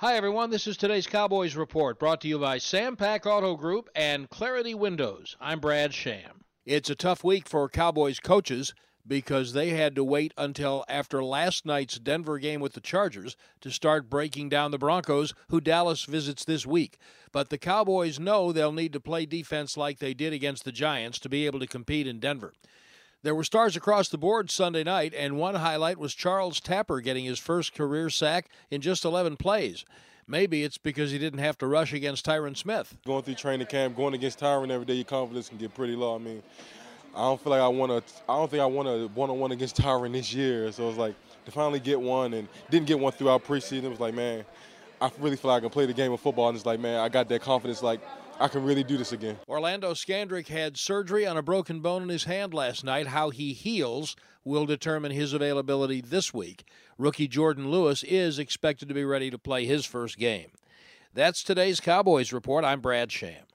Hi, everyone. This is today's Cowboys Report brought to you by Sam Pack Auto Group and Clarity Windows. I'm Brad Sham. It's a tough week for Cowboys coaches because they had to wait until after last night's Denver game with the Chargers to start breaking down the Broncos, who Dallas visits this week. But the Cowboys know they'll need to play defense like they did against the Giants to be able to compete in Denver. There were stars across the board Sunday night, and one highlight was Charles Tapper getting his first career sack in just 11 plays. Maybe it's because he didn't have to rush against Tyron Smith. Going through training camp, going against Tyron every day, your confidence can get pretty low. I mean, I don't feel like I want to. I don't think I want a one-on-one against Tyron this year. So it's like to finally get one, and didn't get one throughout preseason. It was like, man, I really feel like I can play the game of football, and it's like, man, I got that confidence. Like I can really do this again. Orlando Scandrick had surgery on a broken bone in his hand last night. How he heals will determine his availability this week. Rookie Jourdan Lewis is expected to be ready to play his first game. That's today's Cowboys Report. I'm Brad Sham.